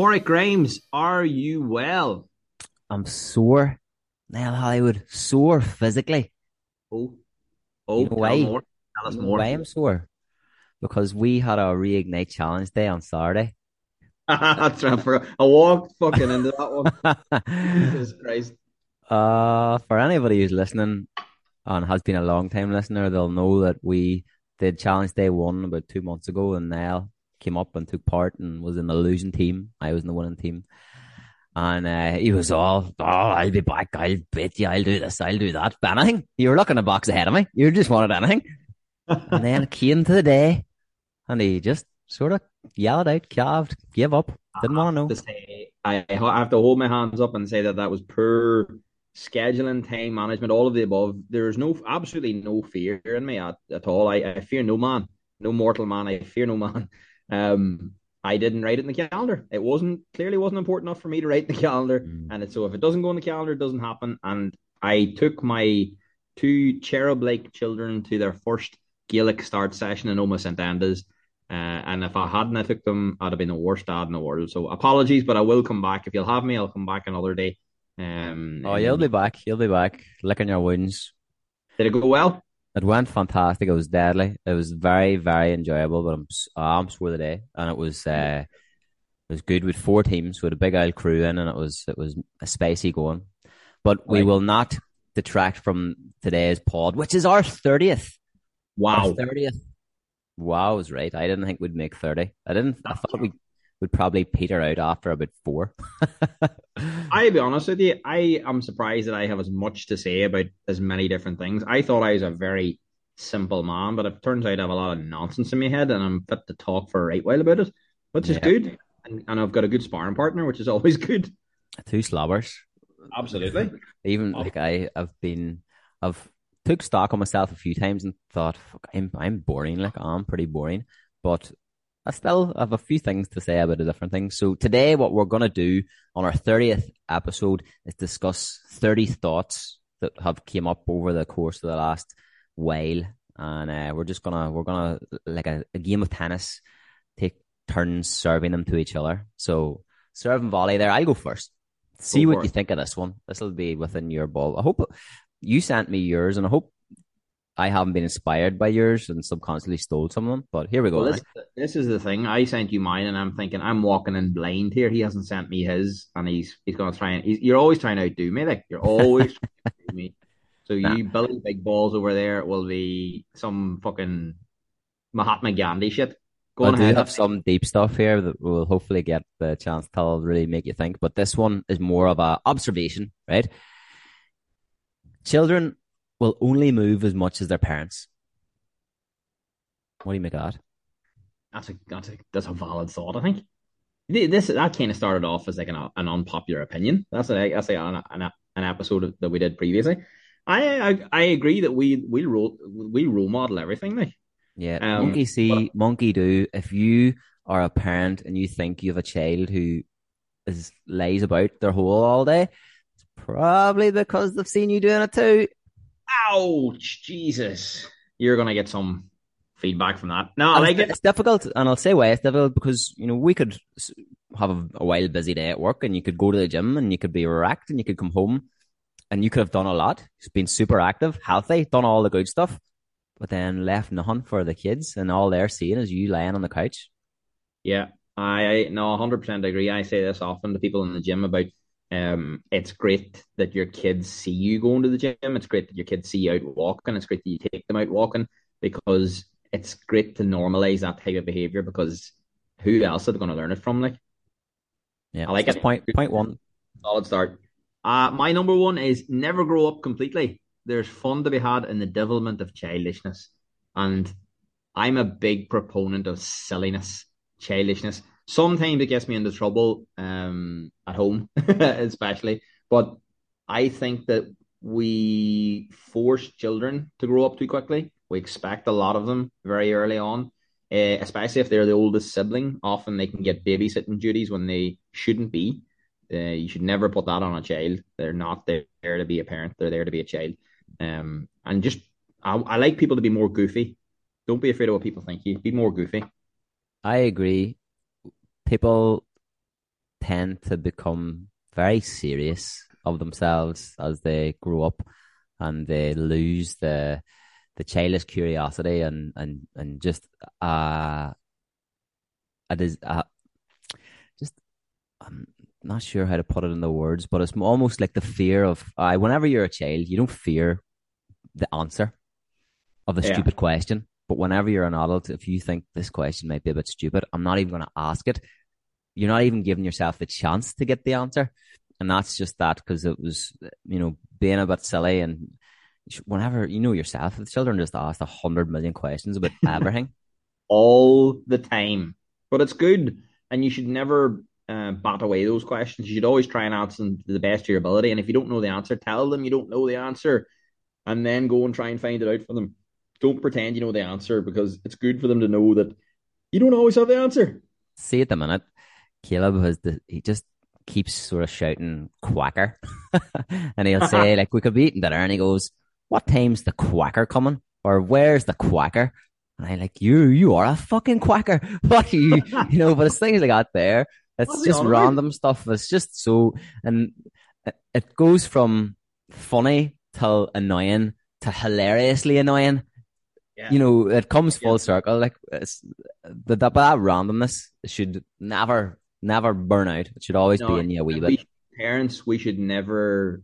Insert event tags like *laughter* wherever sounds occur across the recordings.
Porrick Grimes, are you well? I'm sore. Niall Hollywood, sore physically. Oh, oh, You know why? more. Tell us You know more. why I'm sore? Because we had our reignite challenge day on Saturday. *laughs* That's right. For I walked fucking into that one. *laughs* Jesus Christ. Uh, for anybody who's listening and has been a long time listener, they'll know that we did challenge day one about two months ago, and Niall came up and took part and was in the losing team. I was in the winning team. And uh, he was all, oh, I'll be back. I'll bet you. I'll do this. I'll do that. But anything. You were looking a box ahead of me. You just wanted anything. *laughs* And then it came to the day, and he just sort of yelled out, calved, gave up, didn't want to know. to say, I, have to hold my hands up and say that that was poor scheduling, time management, all of the above. There's no absolutely no fear in me at, at all. I, I fear no man, no mortal man. I fear no man. Um, I didn't write it in the calendar. It wasn't clearly wasn't important enough for me to write in the calendar. Mm. And it, so if it doesn't go in the calendar, it doesn't happen. And I took my two cherub-like children to their first Gaelic start session in Omagh St. Enda's. Uh, and if I hadn't, I took them, I'd have been the worst dad in the world. So apologies, but I will come back. If you'll have me, I'll come back another day. Um, Oh, you'll be back. You'll be back. Licking your wounds. Did it go well? It went fantastic. It was deadly. It was very, very enjoyable. But I'm, I'm sore the day, and it was, uh, it was good with four teams with a big old crew in, and it was, it was a spicy going. But we Right. will not detract from today's pod, which is our thirtieth. Wow. thirtieth. Wow, I was right. I didn't think we'd make thirty. I didn't. I thought we would probably peter out after about four. *laughs* I'll be honest with you. I am surprised that I have as much to say about as many different things. I thought I was a very simple man, but it turns out I have a lot of nonsense in my head and I'm fit to talk for a right while about it, which is good. And, and I've got a good sparring partner, which is always *laughs* good. Two slobbers. Absolutely. Even Oh. like I, I've been, I've took stock on myself a few times and thought, fuck, I'm, I'm boring. Like I'm pretty boring, but I still have a few things to say about the different things. So today, what we're gonna do on our thirtieth episode is discuss thirty thoughts that have came up over the course of the last while, and uh, we're just gonna we're gonna like a, a game of tennis, take turns serving them to each other. So serve and volley there. I'll go first. See Go what you think of this one. This will be within your ball. I hope you sent me yours, and I hope I haven't been inspired by yours and subconsciously stole some of them. But here we go. Well, this, this is the thing. I sent you mine, and I'm thinking I'm walking in blind here. He hasn't sent me his, and he's he's going to try and he's, you're always trying to outdo me. Like you're always trying to outdo me. *laughs* So Nah. you Billy Big Balls over there will be some fucking Mahatma Gandhi shit. Go I on do ahead. have some deep stuff here that we'll hopefully get the chance to really make you think. But this one is more of a observation, right? Children will only move as much as their parents. What do you make of that? That's a that's a that's a valid thought. I think this that kind of started off as like an an unpopular opinion. That's like that's like an an, episode that we did previously. I I, I agree that we we role we role model everything. Like Yeah, Um, monkey see, monkey do. If you are a parent and you think you have a child who is lays about their hole all day, it's probably because they've seen you doing it too. Ouch, Jesus, you're gonna get some feedback from that. No, I like it's, it. it's difficult, and I'll say why it's difficult because you know we could have a, a wild busy day at work, and you could go to the gym, and you could be wrecked, and you could come home, and you could have done a lot, just been super active, healthy, done all the good stuff, but then left nothing for the kids, and all they're seeing is you lying on the couch. Yeah, I, I no, 100% agree. I say this often to people in the gym about um it's great that your kids see you going to the gym. It's great that your kids see you out walking. It's great that you take them out walking because it's great to normalize that type of behavior because who else are they going to learn it from? Like, Yeah, I like it. Point point one. solid start. Uh, my number one is never grow up completely. There's fun to be had in the development of childishness. And I'm a big proponent of silliness, childishness. Sometimes it gets me into trouble um, at home, *laughs* especially. But I think that we force children to grow up too quickly. We expect a lot of them very early on, uh, especially if they're the oldest sibling. Often they can get babysitting duties when they shouldn't be. Uh, you should never put that on a child. They're not there to be a parent. They're there to be a child. Um, and just I, I like people to be more goofy. Don't be afraid of what people think you. Be more goofy. I agree. People tend to become very serious of themselves as they grow up and they lose the the childish curiosity and and and just uh a, uh, just I'm not sure how to put it in the words, but it's almost like the fear of uh, whenever you're a child, you don't fear the answer of the yeah. stupid question. But whenever you're an adult, if you think this question might be a bit stupid, I'm not even going to ask it. You're not even giving yourself the chance to get the answer. And that's just that because it was, you know, being a bit silly and whenever you know yourself, the children just ask a hundred million questions about *laughs* everything all the time. But it's good, and you should never uh, bat away those questions. You should always try and answer them to the best of your ability. And if you don't know the answer, tell them you don't know the answer, and then go and try and find it out for them. Don't pretend you know the answer because it's good for them to know that you don't always have the answer. See, at the minute, Caleb has the he just keeps sort of shouting quacker, *laughs* and he'll *laughs* say like we could be eating dinner, and he goes, "What time's the quacker coming?" or "Where's the quacker?" And I like you, you are a fucking quacker. *laughs* What you, you know? But it's things like that there. It's just random stuff. It's just so, and it goes from funny to annoying to hilariously annoying. Yeah. You know, it comes full yeah. circle. Like it's the, that, that randomness should never, never burn out. It should always no, be in you a wee bit. Parents, we should never,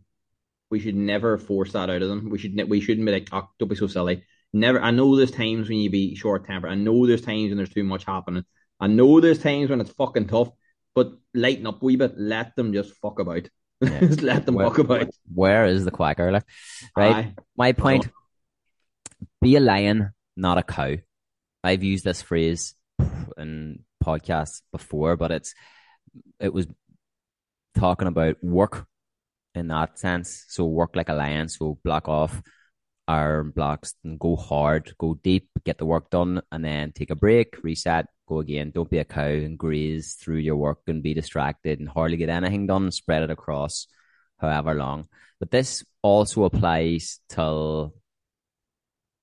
we should never force that out of them. We should, we shouldn't be like, oh, don't be so silly. Never. I know there's times when you be short tempered. I know there's times when there's too much happening. I know there's times when it's fucking tough. But lighten up a wee bit. Let them just fuck about. *laughs* Yeah. just let them where, fuck about. Where is the quacker? Like, right? Aye. My point. Be a lion, not a cow. I've used this phrase in podcasts before, but it's it was talking about work in that sense. So work like a lion. So block off our blocks and go hard, go deep, get the work done, and then take a break, reset, go again. Don't be a cow and graze through your work and be distracted and hardly get anything done. Spread it across however long. But this also applies to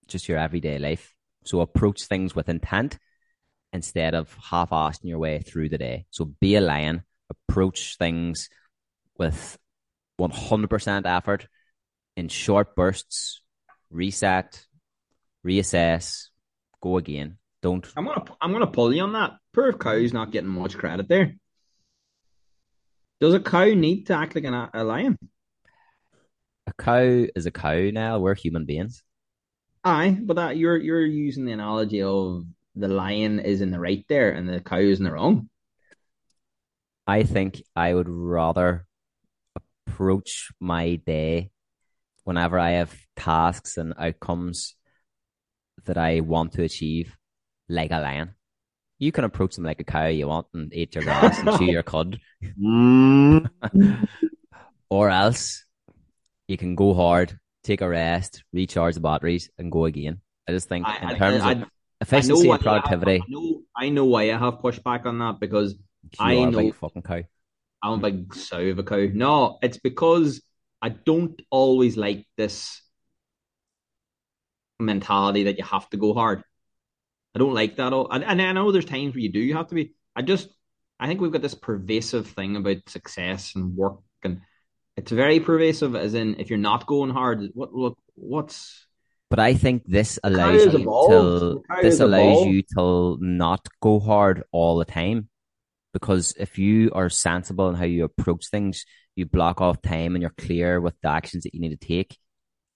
just your everyday life. So approach things with intent instead of half-assing your way through the day. So be a lion. Approach things with 100% effort in short bursts. Reset, reassess, go again. Don't. I'm gonna I'm gonna pull you on that. Poor cow's not getting much credit there. Does a cow need to act like an, a lion? A cow is a cow now. We're human beings. Aye, but that you're you're using the analogy of the lion is in the right there and the cow is in the wrong. I think I would rather approach my day whenever I have tasks and outcomes that I want to achieve like a lion. You can approach them like a cow you want and eat your grass and chew *laughs* your cud. Mm. *laughs* or else you can go hard, take a rest, recharge the batteries, and go again. I just think I, in terms I, I, of efficiency and productivity. I know, I know why I have pushback on that because I know fucking cow. I'm a big sow of a cow. No, it's because I don't always like this mentality that you have to go hard. I don't like that. All. And, and I know there's times where you do you have to be. I just I think we've got this pervasive thing about success and work, and it's very pervasive. As in, if you're not going hard, what look what's. But I think this allows you to this allows evolved. you to not go hard all the time, because if you are sensible in how you approach things, you block off time and you're clear with the actions that you need to take,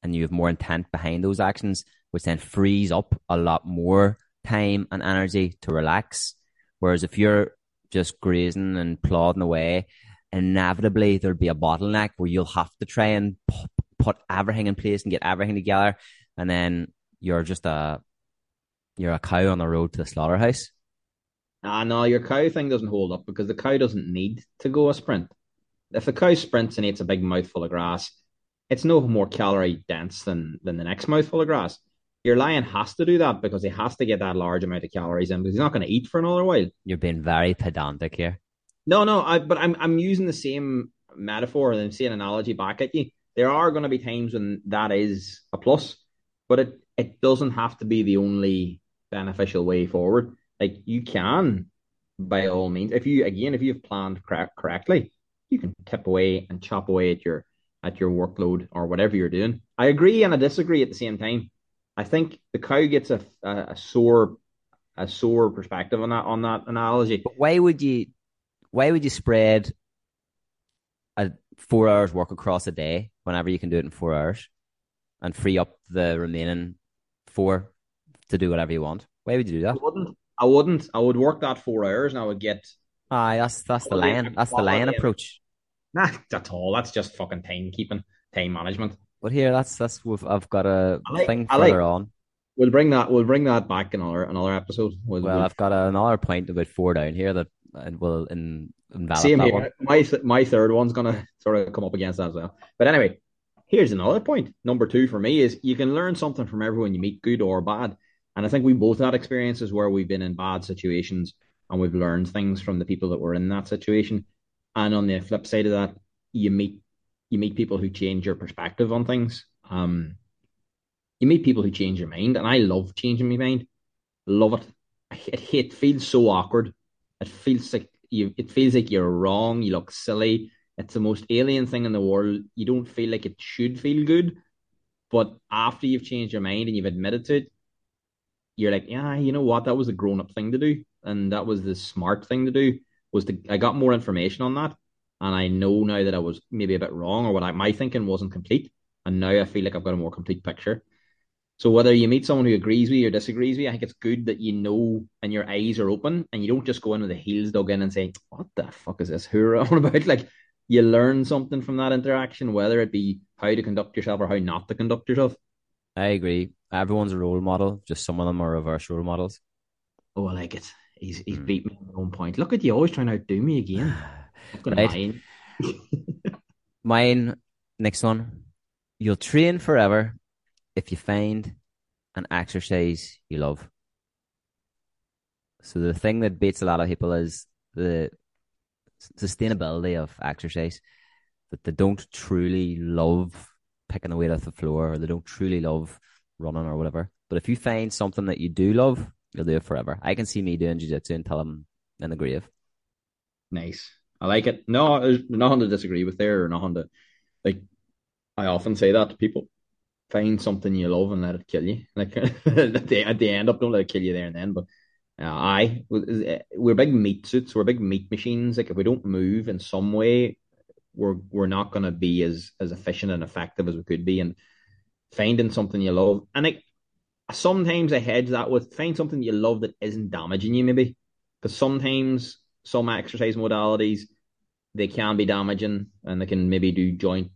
and you have more intent behind those actions, which then frees up a lot more time and energy to relax. Whereas if you're just grazing and plodding away, inevitably there'll be a bottleneck where you'll have to try and put everything in place and get everything together, and then you're just a you're a cow on the road to the slaughterhouse. Ah, no, your cow thing doesn't hold up because the cow doesn't need to go a sprint. If the cow sprints and eats a big mouthful of grass, it's no more calorie dense than than the next mouthful of grass your lion has to do that because he has to get that large amount of calories in because he's not going to eat for another while. You're being very pedantic here. No, no, I, but I'm I'm using the same metaphor and the same analogy back at you. There are going to be times when that is a plus, but it it doesn't have to be the only beneficial way forward. Like you can by all means. If you again, if you've planned correct, correctly, you can tip away and chop away at your at your workload or whatever you're doing. I agree and I disagree at the same time. I think the cow gets a, a, a sore a sore perspective on that on that analogy. But why would you why would you spread a four hours work across a day whenever you can do it in four hours and free up the remaining four to do whatever you want? Why would you do that? I wouldn't. I wouldn't. I would work that four hours and I would get. Aye, that's that's the lion. That's the lion approach. Nah, that's all. That's just fucking time keeping, time management. But here, that's that's what I've got a like- thing further like- on. We'll bring that. We'll bring that back in another another episode. We'll, Well, we'll- I've got another point about four down here that will in, invalid Same here. one. My th- my third one's gonna sort of come up against that as well. But anyway, here's another point. Number two for me is you can learn something from everyone you meet, good or bad. And I think we both had experiences where we've been in bad situations and we've learned things from the people that were in that situation. And on the flip side of that, you meet you meet people who change your perspective on things. Um, you meet people who change your mind, and I love changing my mind. Love it. It, it feels so awkward. It feels like you. It feels like you're wrong. You look silly. It's the most alien thing in the world. You don't feel like it should feel good, but after you've changed your mind and you've admitted to it, you're like, yeah, you know what? That was a grown up thing to do, and that was the smart thing to do. Was to I got more information on that, and I know now that I was maybe a bit wrong or what I, my thinking wasn't complete, and now I feel like I've got a more complete picture. So whether you meet someone who agrees with you or disagrees with you, I think it's good that you know and your eyes are open and you don't just go in with the heels dug in and say, "What the fuck is this? Who are on *laughs* about?" Like you learn something from that interaction, whether it be how to conduct yourself or how not to conduct yourself. I agree. Everyone's a role model. Just some of them are reverse role models. Oh, I like it. He's he's Hmm. beat me at own point. Look at you, always trying to outdo me again. *sighs* Right. *laughs* Mine, next one. You'll train forever if you find an exercise you love. So the thing that beats a lot of people is the sustainability of exercise. That they don't truly love picking the weight off the floor, or they don't truly love running or whatever. But if you find something that you do love, you'll do it forever. I can see me doing jiu-jitsu until I'm in the grave. Nice. I like it. No, there's nothing to disagree with there or nothing to like I often say that to people. Find something you love and let it kill you. Like *laughs* at the at the end up, don't let it kill you there and then. But uh, I we're big meat suits, we're big meat machines. Like if we don't move in some way, we're we're not gonna be as as efficient and effective as we could be. And finding something you love and like sometimes I hedge that with find something you love that isn't damaging you, maybe. Because sometimes some exercise modalities they can be damaging and they can maybe do joint.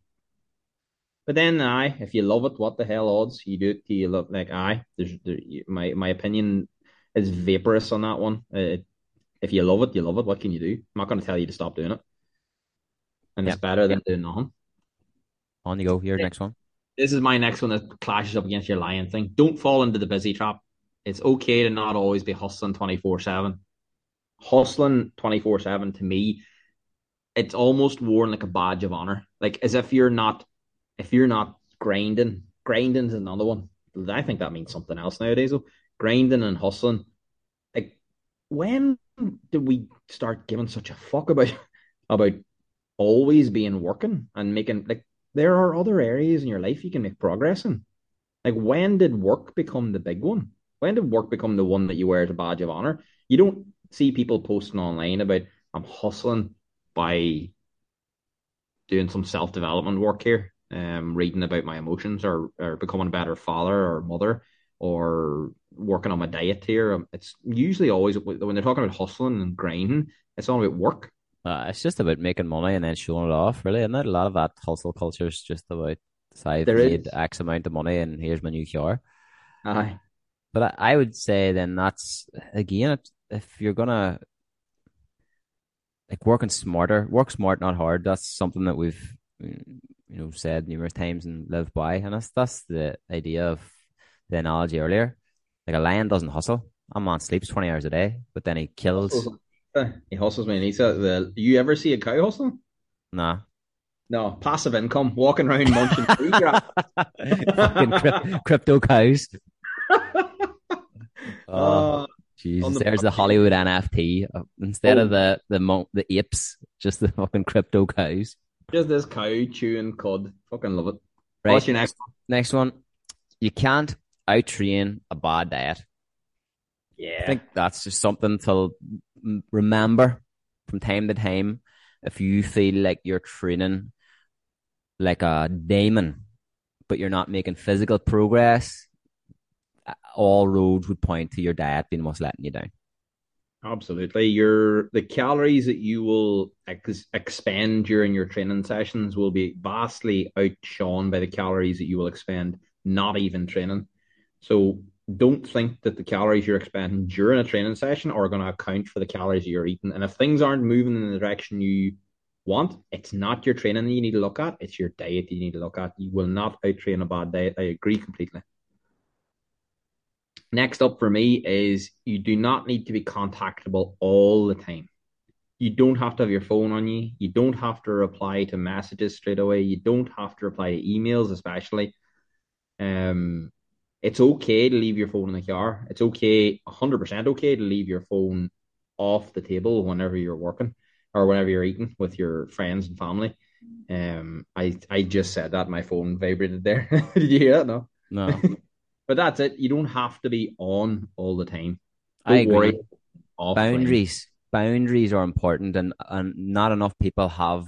But then, aye, if you love it, what the hell odds you do it? Do you love like aye? There's there, my my opinion is vaporous on that one. Uh, if you love it, you love it. What can you do? I'm not going to tell you to stop doing it, and it's better than doing nothing. On you go. Your Yeah. next one. This is my next one that clashes up against your lion thing. Don't fall into the busy trap. It's okay to not always be hustling 24 7. Hustling 24 7 to me, it's almost worn like a badge of honor. Like as if you're not, if you're not grinding, grinding's another one. I think that means something else nowadays though. Grinding and hustling. Like when did we start giving such a fuck about *laughs* about always being working and making like there are other areas in your life you can make progress in. Like when did work become the big one? When did work become the one that you wear as a badge of honor? You don't see people posting online about I'm hustling by doing some self development work here, um, reading about my emotions or or becoming a better father or mother or working on my diet here. Um, It's usually always when they're talking about hustling and grinding, it's all about work. Uh, it's just about making money and then showing it off, really, and not? A lot of that hustle culture is just about so I've There made is. X amount of money and here's my new car. Aye. But I, I would say then that's again, if you're gonna like working smarter, work smart, not hard. That's something that we've you know said numerous times and lived by, and that's that's the idea of the analogy earlier. Like a lion doesn't hustle. A man sleeps twenty hours a day, but then he kills. He hustles when he needs it. The, you ever see a cow hustling? Nah. No, passive income, walking around munching food. *laughs* *laughs* Fucking cryp- crypto cows. *laughs* Oh, Uh, Jesus, the there's the. Hollywood NFT uh, instead Oh. of the the the apes, just the fucking crypto cows. Just this cow chewing cud. Fucking love it. Right. What's your next? one? Next one, you can't out train a bad diet. Yeah. I think that's just something to remember from time to time. If you feel like you're training like a demon, but you're not making physical progress, all roads would point to your diet being what's letting you down. Absolutely. Your the calories that you will ex- expend during your training sessions will be vastly outshone by the calories that you will expend not even training. So don't think that the calories you're expending during a training session are going to account for the calories you're eating. And if things aren't moving in the direction you want, it's not your training that you need to look at, it's your diet you need to look at. You will not out train a bad diet. I agree completely. Next up for me is you do not need to be contactable all the time. You don't have to have your phone on you. You don't have to reply to messages straight away. You don't have to reply to emails, especially. Um, it's okay to leave your phone in the car. It's okay, 100% okay to leave your phone off the table whenever you're working or whenever you're eating with your friends and family. Um, I I just said that my phone vibrated there. *laughs* Did you hear that? No. No, *laughs* But that's it. You don't have to be on all the time. I Don't agree. worry. Offline. boundaries boundaries are important and, and not enough people have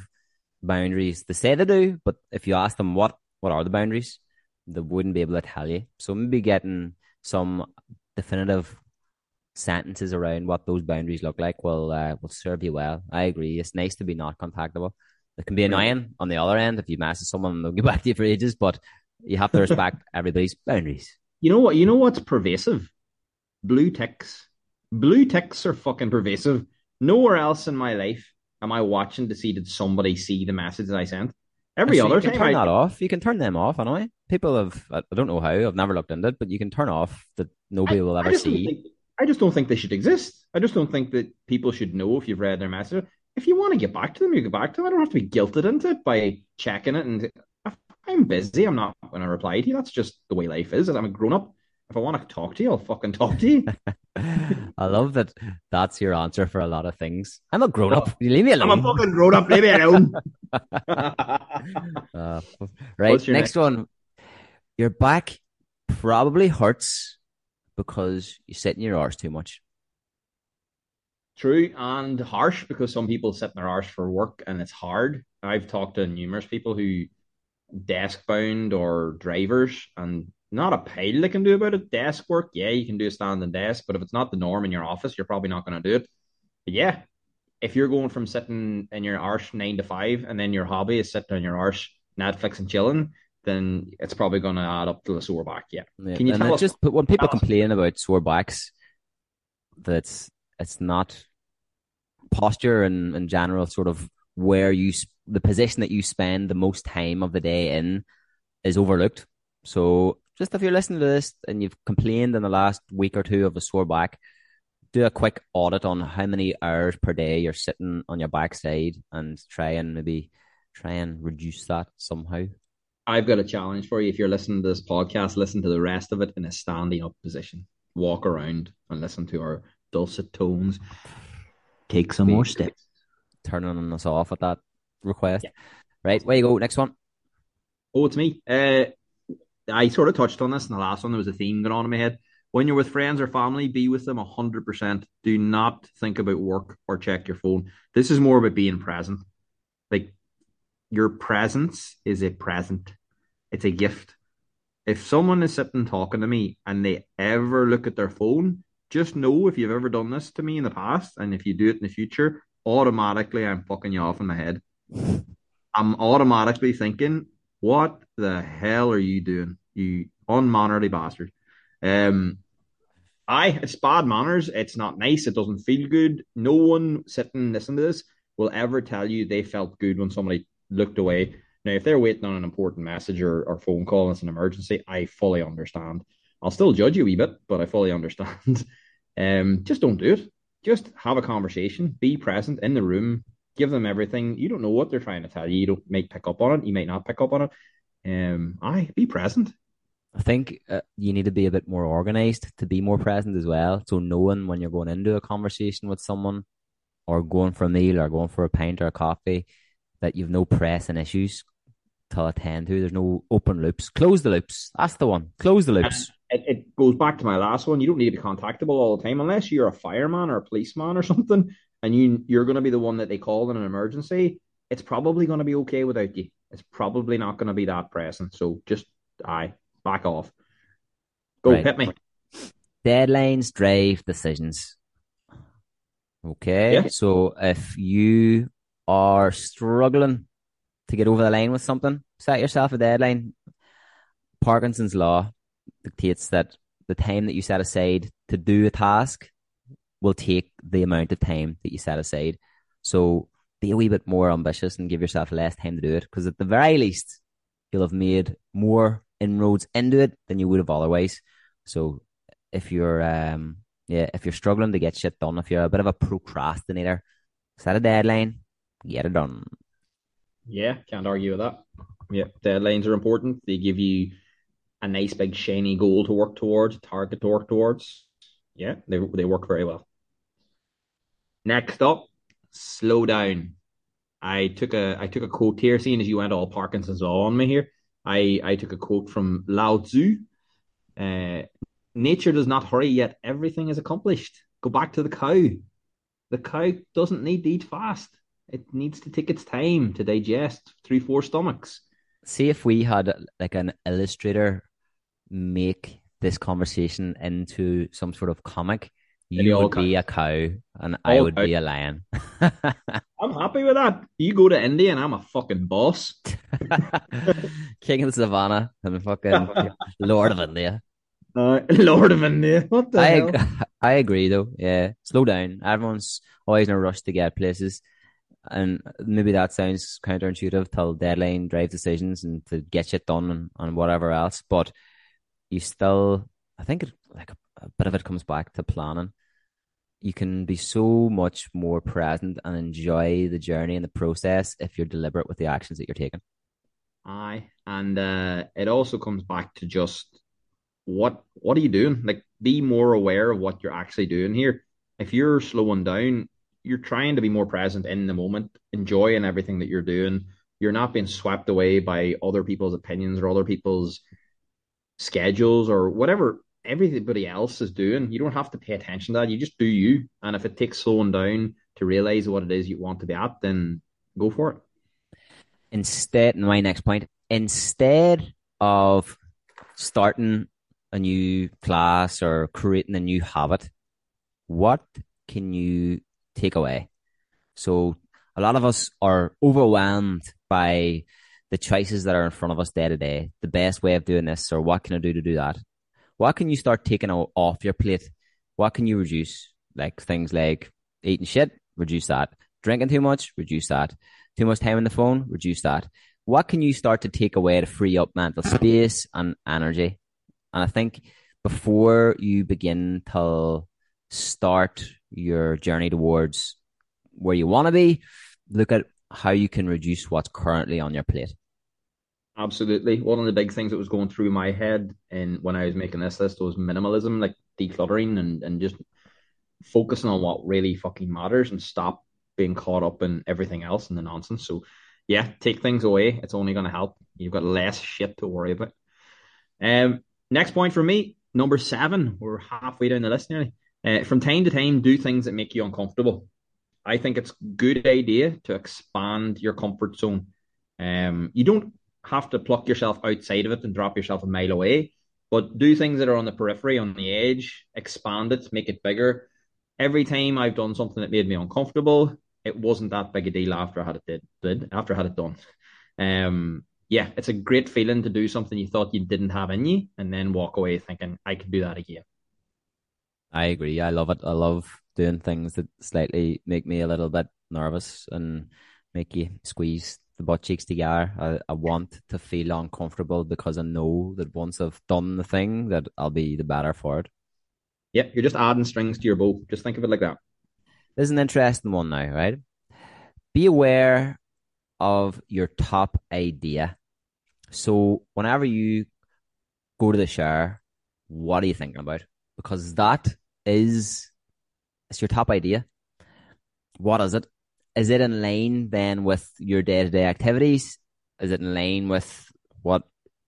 boundaries they say they do but if you ask them what what are the boundaries they wouldn't be able to tell you so maybe getting some definitive sentences around what those boundaries look like will uh, will serve you well i agree it's nice to be not contactable it can be annoying on the other end if you message someone and they'll get *laughs* back to you for ages but you have to *laughs* respect everybody's boundaries You know what? You know what's pervasive? Blue ticks. Blue ticks are fucking pervasive. Nowhere else in my life am I watching to see did somebody see the message that I sent. Every So other you can turn I, that off. You can turn them off, anyway. People have, I I don't know how, I've never looked into it, but you can turn off that nobody will ever don't see. think- I just don't think they should exist. I just don't think that people should know if you've read their message. If you want to get back to them, you get back to them. I don't have to be guilted into it by checking it. And I'm busy, I'm not going to reply to you. That's just the way life is. I'm a grown up. If I want to talk to you, I'll fucking talk to you. *laughs* I love that that's your answer for a lot of things. I'm a grown up. You leave me alone. I'm a fucking grown up. Leave me alone. *laughs* *laughs* Uh, right. Next next- one. Your back probably hurts because you sit in your arse too much. True and harsh because some people sit in their arse for work and it's hard. I've talked to numerous people who desk bound or drivers and not a pile they can do about it. Desk work, yeah, you can do a standing desk, but if it's not the norm in your office, you're probably not going to do it. But yeah, if you're going from sitting in your arse nine to five and then your hobby is sitting on your arse Netflix and chilling, then it's probably going to add up to a sore back. Yeah. Yeah, Can you and tell us- just but when people complain about sore backs, that's it's not posture and in general sort of where you the position that you spend the most time of the day in is overlooked. So just if you're listening to this and you've complained in the last week or two of a sore back, do a quick audit on how many hours per day you're sitting on your backside and try and maybe try and reduce that somehow. I've got a challenge for you. If you're listening to this podcast, listen to the rest of it in a standing up position. Walk around and listen to our dulcet tones. Take some more steps. Turning us off at that request. Right, where you go. Next one. Oh, it's me. Uh, I sort of touched on this in the last one. There was a theme going on in my head. When you're with friends or family, be with them 100%. Do not think about work or check your phone. This is more about being present. Like, your presence is a present, it's a gift. If someone is sitting talking to me and they ever look at their phone, just know if you've ever done this to me in the past and if you do it in the future, automatically I'm fucking you off in my head. I'm automatically thinking, what the hell are you doing? You unmannerly bastard. Um, I it's bad manners. It's not nice. It doesn't feel good. No one sitting listening to this will ever tell you they felt good when somebody looked away. Now, if they're waiting on an important message or, or phone call it's an emergency, I fully understand. I'll still judge you a wee bit, but I fully *laughs* understand. um, just don't do it. Just have a conversation. Be present in the room. Give them everything. You don't know what they're trying to tell you. You don't might pick up on it. You might not pick up on it. Um, I be present. I think uh, you need to be a bit more organized to be more present as well. So knowing when you're going into a conversation with someone or going for a meal or going for a pint or a coffee that you've no pressing issues to attend to. There's no open loops. Close the loops. That's the one. Close the loops. It, it goes back to my last one. You don't need to be contactable all the time unless you're a fireman or a policeman or *laughs* something and you you're going to be the one that they call in an emergency. It's probably going to be okay without you. It's probably not going to be that pressing. So just I back off. Go right. hit me. Deadlines drive decisions. Okay. Yeah. So if you are struggling to get over the line with something, set yourself a deadline. Parkinson's law dictates that the time that you set aside to do a task will take the amount of time that you set aside. So be a wee bit more ambitious and give yourself less time to do it because at the very least, you'll have made more inroads into it than you would have otherwise. So if you're um yeah, if you're struggling to get shit done, if you're a bit of a procrastinator, set a deadline, get it done. Yeah, can't argue with that. Yeah, deadlines are important. They give you a nice big shiny goal to work towards, target to work towards. Yeah, they they work very well. Next up, slow down. I took a I took a quote here, seeing as you went all Parkinson's law on me here. I I took a quote from Lao Tzu. Uh, Nature does not hurry, yet everything is accomplished. Go back to the cow. The cow doesn't need to eat fast. It needs to take its time to digest through four stomachs. See if we had like an illustrator make this conversation into some sort of comic. You would be a cow and I would cow. be a lion. *laughs* I'm happy with that. You go to India and I'm a fucking boss. *laughs* King of the Savannah and fucking *laughs* Lord of India. Uh, Lord of India. What the I, hell? I agree though. Yeah. Slow down. Everyone's always in a rush to get places. And maybe that sounds counterintuitive till deadline drive decisions and to get shit done and, and whatever else. But you still I think it like a, a bit of it comes back to planning. You can be so much more present and enjoy the journey and the process if you're deliberate with the actions that you're taking. Aye. And uh, it also comes back to just what what are you doing? Like be more aware of what you're actually doing here. If you're slowing down, you're trying to be more present in the moment, enjoying everything that you're doing. You're not being swept away by other people's opinions or other people's schedules or whatever everybody else is doing. You don't have to pay attention to that. You just do you. And if it takes slowing down to realize what it is you want to be at, then go for it. Instead, my next point, instead of starting a new class or creating a new habit, what can you take away? So a lot of us are overwhelmed by the choices that are in front of us day to day, the best way of doing this, or what can I do to do that? What can you start taking off your plate? What can you reduce? Like things like eating shit, reduce that. Drinking too much, reduce that. Too much time on the phone, reduce that. What can you start to take away to free up mental space and energy? And I think before you begin to start your journey towards where you want to be, look at how you can reduce what's currently on your plate. Absolutely. One of the big things that was going through my head and when I was making this list was minimalism, like decluttering and, and just focusing on what really fucking matters and stop being caught up in everything else and the nonsense. So yeah, take things away. It's only going to help. You've got less shit to worry about. Um, Next point for me, number seven. We're halfway down the list nearly. Uh, from time to time, do things that make you uncomfortable. I think it's a good idea to expand your comfort zone. Um, you don't have to pluck yourself outside of it and drop yourself a mile away, but do things that are on the periphery, on the edge, expand it, make it bigger. Every time I've done something that made me uncomfortable, it wasn't that big a deal after I had it did, did after I had it done. Um, yeah, it's a great feeling to do something you thought you didn't have in you and then walk away thinking, I could do that again. I agree. I love it. I love doing things that slightly make me a little bit nervous and make you squeeze the butt cheeks together. I, I want to feel uncomfortable because I know that once I've done the thing that I'll be the better for it. Yeah, you're just adding strings to your bow. Just think of it like that. There's an interesting one now, right? Be aware of your top idea. So whenever you go to the shower. What are you thinking about? Because that is it's your top idea. What is it? Is it in line then with your day to day activities? Is it in line with what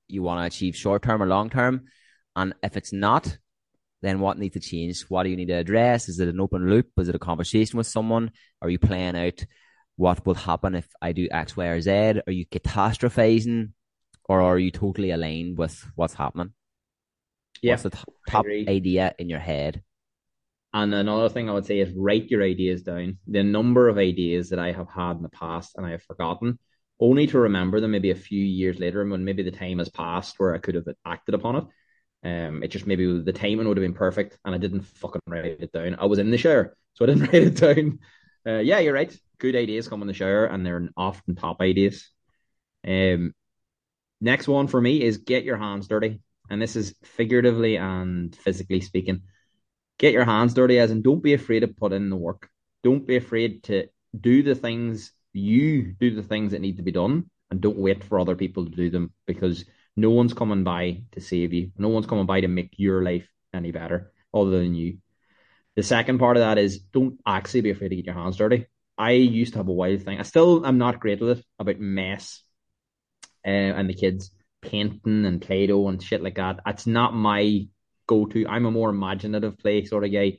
you want to achieve short term or long term? And if it's not, then what needs to change? What do you need to address? Is it an open loop? Is it a conversation with someone? Are you playing out what will happen if I do X, Y, or Z? Are you catastrophizing or are you totally aligned with what's happening? Yeah, what's the t- top idea in your head? And another thing I would say is write your ideas down. The number of ideas that I have had in the past and I have forgotten, only to remember them maybe a few years later and when maybe the time has passed where I could have acted upon it. Um, it just maybe the timing would have been perfect and I didn't fucking write it down. I was in the shower, so I didn't *laughs* write it down. Uh, yeah, you're right. Good ideas come in the shower and they're often top ideas. Um, next one for me is get your hands dirty. And this is figuratively and physically speaking. Get your hands dirty as and don't be afraid to put in the work. Don't be afraid to do the things you do the things that need to be done and don't wait for other people to do them because no one's coming by to save you. No one's coming by to make your life any better other than you. The second part of that is don't actually be afraid to get your hands dirty. I used to have a wild thing. I still am not great with it about mess uh, and the kids painting and Play-Doh and shit like that. That's not my go-to. I'm a more imaginative play sort of guy.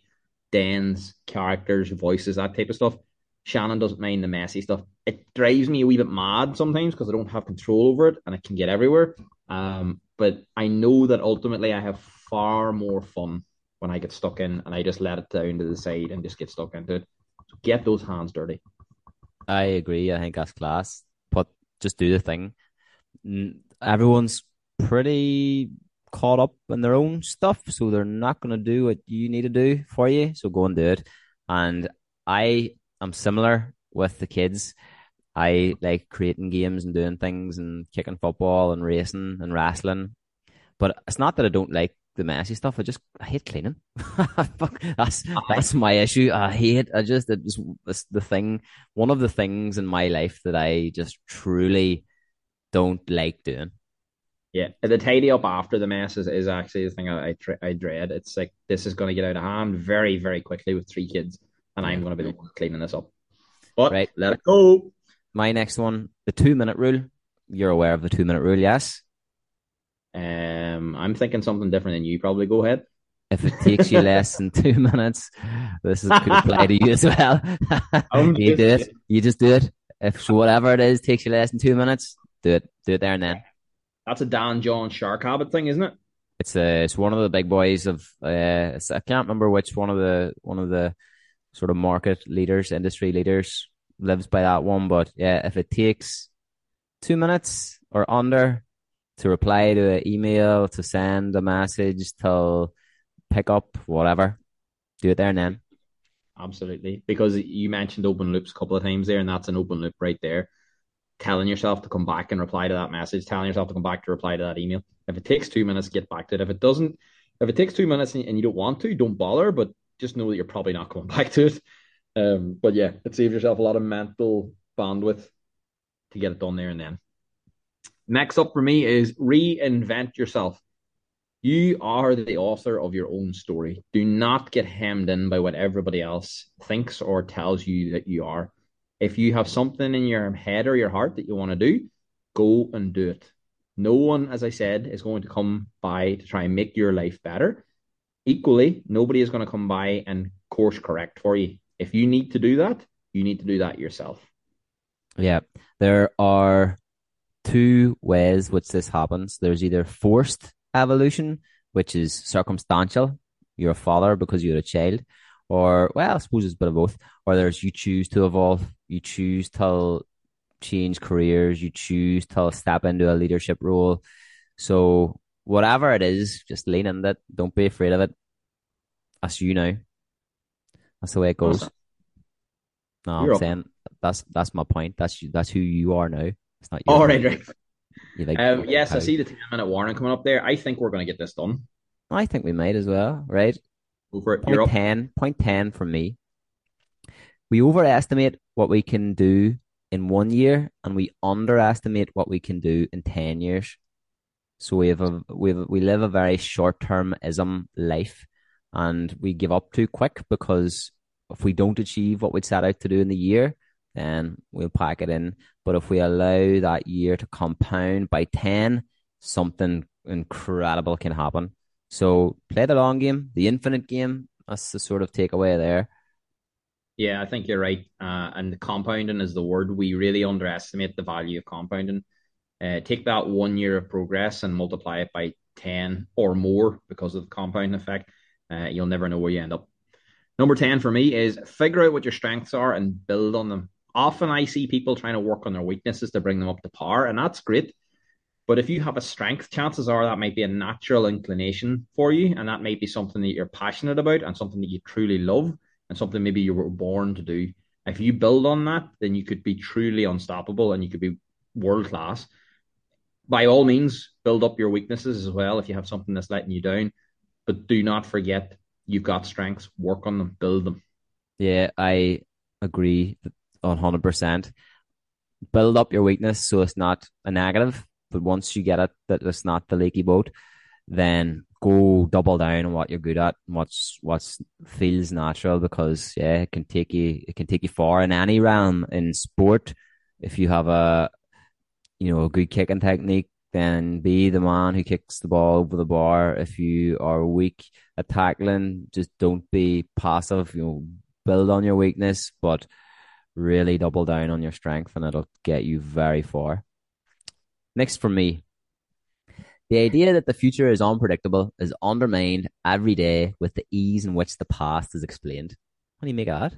Dance, characters, voices, that type of stuff. Shannon doesn't mind the messy stuff. It drives me a wee bit mad sometimes because I don't have control over it and it can get everywhere. Um, but I know that ultimately I have far more fun when I get stuck in and I just let it down to the side and just get stuck into it. So get those hands dirty. I agree. I think that's class. But just do the thing. Everyone's pretty caught up in their own stuff, so they're not going to do what you need to do for you. So go and do it. And I am similar with the kids. I like creating games and doing things and kicking football and racing and wrestling. But it's not that I don't like the messy stuff. I just I hate cleaning. *laughs* that's uh-huh. that's my issue. I hate. I just it's, it's the thing. One of the things in my life that I just truly don't like doing. Yeah, the tidy up after the mess is, is actually the thing I I, I dread. It's like this is going to get out of hand very very quickly with three kids, and I'm going to be the one cleaning this up. But right. let it go. My next one, the two minute rule. You're aware of the two minute rule, yes? Um, I'm thinking something different than you. Probably go ahead. If it takes you less than *laughs* two minutes, this is, could apply to you as well. you do it. You just do it. If whatever it is takes you less than two minutes, do it. Do it there and then. That's a Dan John Shark habit thing, isn't it? It's a, it's one of the big boys of uh, I can't remember which one of the one of the sort of market leaders, industry leaders lives by that one. But yeah, if it takes two minutes or under to reply to an email, to send a message, to pick up whatever, do it there and then. Absolutely, because you mentioned open loops a couple of times there, and that's an open loop right there. Telling yourself to come back and reply to that message, telling yourself to come back to reply to that email. If it takes two minutes, get back to it. If it doesn't, if it takes two minutes and you don't want to, don't bother. But just know that you're probably not coming *laughs* back to it. Um, but yeah, it saves yourself a lot of mental bandwidth to get it done there and then. Next up for me is reinvent yourself. You are the author of your own story. Do not get hemmed in by what everybody else thinks or tells you that you are. If you have something in your head or your heart that you want to do, go and do it. No one, as I said, is going to come by to try and make your life better. Equally, nobody is going to come by and course correct for you. If you need to do that, you need to do that yourself. Yeah, there are two ways which this happens. There's either forced evolution, which is circumstantial. You're a father because you're a child, or well, I suppose it's a bit of both. Or there's you choose to evolve, you choose to change careers, you choose to step into a leadership role. So whatever it is, just lean in it. Don't be afraid of it. That's you know. That's the way it goes. No, You're I'm saying that's that's my point. That's that's who you are now. It's not you. All right, right. Like, um, yes, how... I see the ten minute warning coming up there. I think we're going to get this done. I think we might as well. Right. For. Point ten. Up. Point ten from me. We overestimate what we can do in one year, and we underestimate what we can do in ten years. So we have a we have, we live a very short termism life, and we give up too quick because if we don't achieve what we set out to do in the year, then we'll pack it in. But if we allow that year to compound by ten, something incredible can happen. So play the long game, the infinite game. That's the sort of takeaway there. Yeah, I think you're right. Uh, and compounding is the word. We really underestimate the value of compounding. Uh, take that one year of progress and multiply it by 10 or more because of the compound effect. Uh, you'll never know where you end up. Number 10 for me is figure out what your strengths are and build on them. Often I see people trying to work on their weaknesses to bring them up to par, and that's great. But if you have a strength, chances are that might be a natural inclination for you, and that might be something that you're passionate about and something that you truly love and something maybe you were born to do. If you build on that, then you could be truly unstoppable and you could be world class. By all means, build up your weaknesses as well if you have something that's letting you down. But do not forget you've got strengths, work on them, build them. Yeah, I agree 100%. Build up your weakness so it's not a negative but once you get it that it's not the leaky boat, then go double down on what you're good at, what's what feels natural because yeah, it can take you it can take you far in any realm in sport. If you have a you know a good kicking technique, then be the man who kicks the ball over the bar. If you are weak at tackling, just don't be passive. You know, build on your weakness, but really double down on your strength, and it'll get you very far. Next for me, the idea that the future is unpredictable is undermined every day with the ease in which the past is explained. What do you make of that?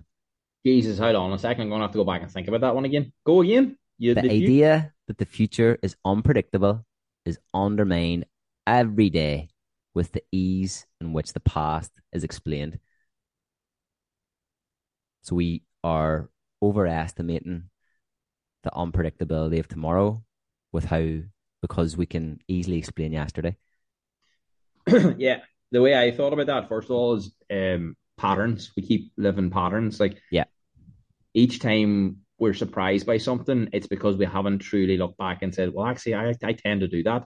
Jesus, hold on a second. I'm going to have to go back and think about that one again. Go again. You, the idea you... that the future is unpredictable is undermined every day with the ease in which the past is explained. So we are overestimating the unpredictability of tomorrow with how because we can easily explain yesterday. *clears throat* yeah, the way I thought about that first of all is um, patterns. We keep living patterns. Like yeah, each time we're surprised by something, it's because we haven't truly looked back and said, "Well, actually, I I tend to do that,"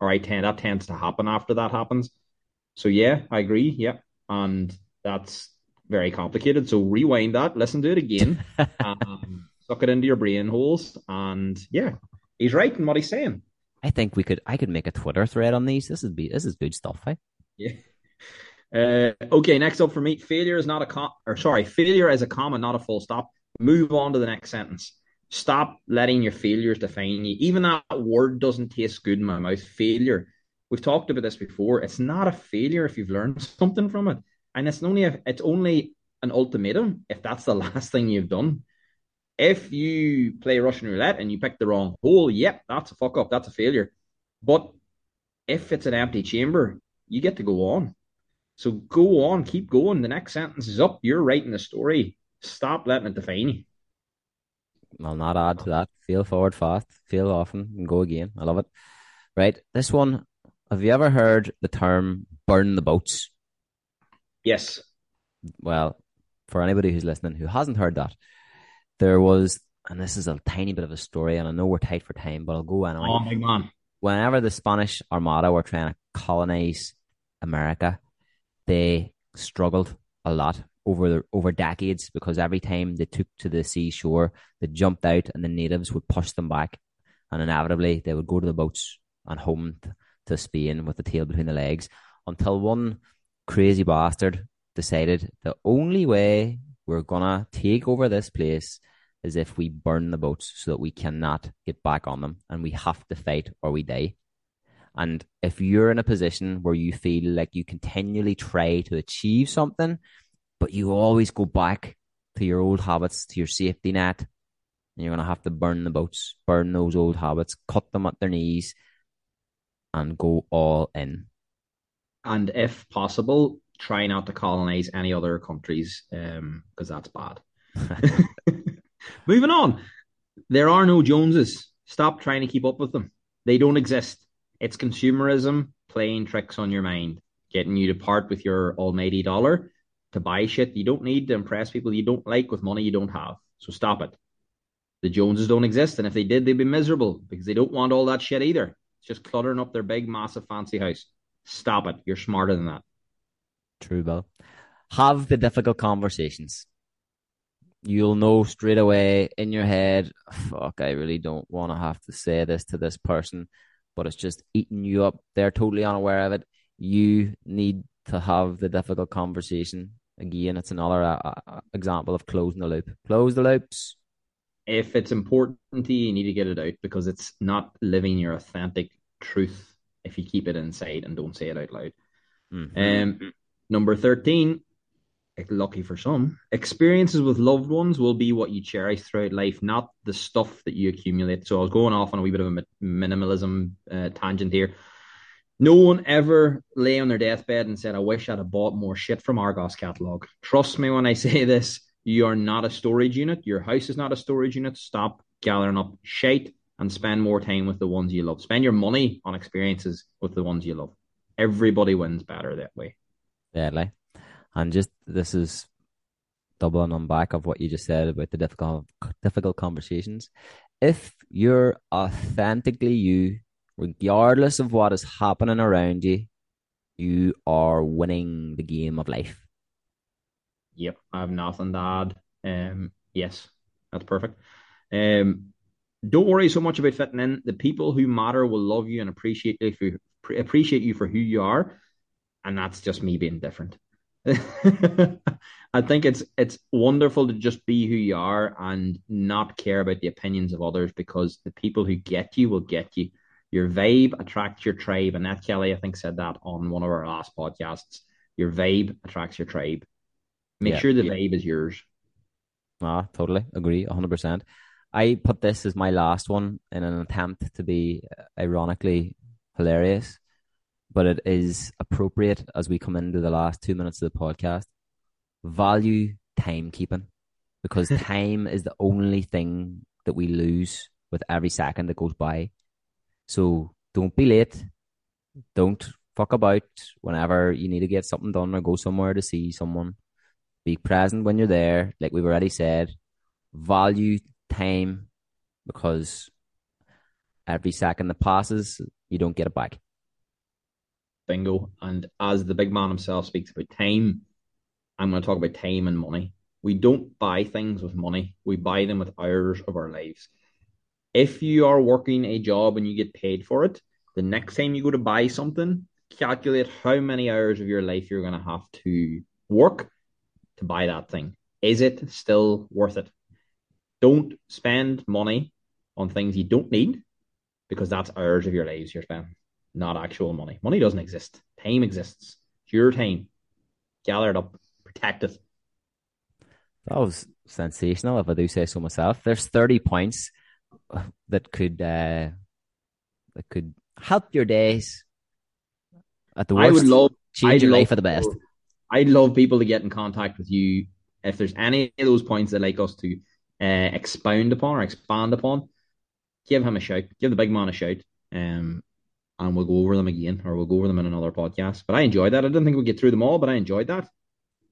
or "I tend that tends to happen after that happens." So yeah, I agree. Yeah, and that's very complicated. So rewind that, listen to it again, *laughs* um, suck it into your brain holes, and yeah, he's right in what he's saying. I think we could I could make a Twitter thread on these. This is be this is good stuff, eh? Yeah. Uh, okay, next up for me, failure is not a com or sorry, failure is a comma, not a full stop. Move on to the next sentence. Stop letting your failures define you. Even that word doesn't taste good in my mouth. Failure. We've talked about this before. It's not a failure if you've learned something from it, and it's only a, it's only an ultimatum if that's the *laughs* last thing you've done. If you play Russian roulette and you pick the wrong hole, yep, that's a fuck up. That's a failure. But if it's an empty chamber, you get to go on. So go on, keep going. The next sentence is up. You're writing the story. Stop letting it define you. I'll not add to that. Feel forward fast, feel often, and go again. I love it. Right. This one, have you ever heard the term burn the boats? Yes. Well, for anybody who's listening who hasn't heard that, there was, and this is a tiny bit of a story, and I know we're tight for time, but I'll go anyway. Oh, my man. Whenever the Spanish Armada were trying to colonize America, they struggled a lot over the, over decades because every time they took to the seashore, they jumped out, and the natives would push them back, and inevitably they would go to the boats and home to Spain with the tail between the legs until one crazy bastard decided the only way we're gonna take over this place is if we burn the boats so that we cannot get back on them and we have to fight or we die. And if you're in a position where you feel like you continually try to achieve something, but you always go back to your old habits, to your safety net, and you're going to have to burn the boats, burn those old habits, cut them at their knees, and go all in. And if possible, try not to colonize any other countries because um, that's bad. *laughs* Moving on. There are no Joneses. Stop trying to keep up with them. They don't exist. It's consumerism playing tricks on your mind, getting you to part with your almighty dollar to buy shit you don't need to impress people you don't like with money you don't have. So stop it. The Joneses don't exist, and if they did, they'd be miserable because they don't want all that shit either. It's just cluttering up their big, massive, fancy house. Stop it. You're smarter than that. True, Bill. Have the difficult conversations. You'll know straight away in your head, fuck, I really don't want to have to say this to this person, but it's just eating you up. They're totally unaware of it. You need to have the difficult conversation. Again, it's another uh, uh, example of closing the loop. Close the loops. If it's important to you, you need to get it out because it's not living your authentic truth if you keep it inside and don't say it out loud. Mm-hmm. Um, number 13, lucky for some, experiences with loved ones will be what you cherish throughout life, not the stuff that you accumulate. So I was going off on a wee bit of a minimalism uh, tangent here. No one ever lay on their deathbed and said, I wish I'd have bought more shit from Argos catalog. Trust me when I *laughs* say this, you are not a storage unit. Your house is not a storage unit. Stop gathering up shit and spend more time with the ones you love. Spend your money on experiences with the ones you love. Everybody wins better that way. Like, and just this is doubling on back of what you just said about the difficult difficult conversations. If you're authentically you regardless of what is happening around you, you are winning the game of life. Yep, I have nothing to add. Um, yes, that's perfect. Um, don't worry so much about fitting in. The people who matter will love you and appreciate you appreciate you for who you are, and that's just me being different. *laughs* I think it's it's wonderful to just be who you are and not care about the opinions of others because the people who get you will get you. Your vibe attracts your tribe. And Annette Kelly, I think, said that on one of our last podcasts. Your vibe attracts your tribe. Make yeah, sure the yeah. vibe is yours. Ah, totally agree, hundred percent. I put this as my last one in an attempt to be ironically hilarious, but it is appropriate as we come into the last two minutes of the podcast. Value timekeeping because *laughs* time is the only thing that we lose with every second that goes by. So don't be late. Don't fuck about whenever you need to get something done or go somewhere to see someone. Be present when you're there, like we've already said. Value time because every second that passes, you don't get it back. Bingo. And as the big man himself speaks about time, I'm going to talk about time and money. We don't buy things with money, we buy them with hours of our lives if you are working a job and you get paid for it, the next time you go to buy something, calculate how many hours of your life you're going to have to work to buy that thing. Is it still worth it? Don't spend money on things you don't need because that's hours of your lives you're spending, not actual money. Money doesn't exist. Time exists. It's your time. Gather it up, protect it. That was sensational, if I do say so myself. There's 30 points that could uh, that could help your days. At the worst, I would love change I'd your love life for the best. I'd love people to get in contact with you if there's any of those points they'd like us to uh, expound upon or expand upon. Give him a shout. Give the big man a shout. Um, and we'll go over them again, or we'll go over them in another podcast. But I enjoyed that. I didn't think we'd get through them all, but I enjoyed that.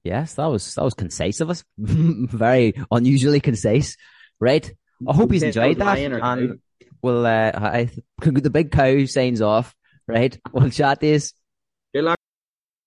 Yes, that was that was concise of us. *laughs* Very unusually concise. Right. I hope he's enjoyed that. And we'll, uh, I, the big cow signs off, right? We'll chat this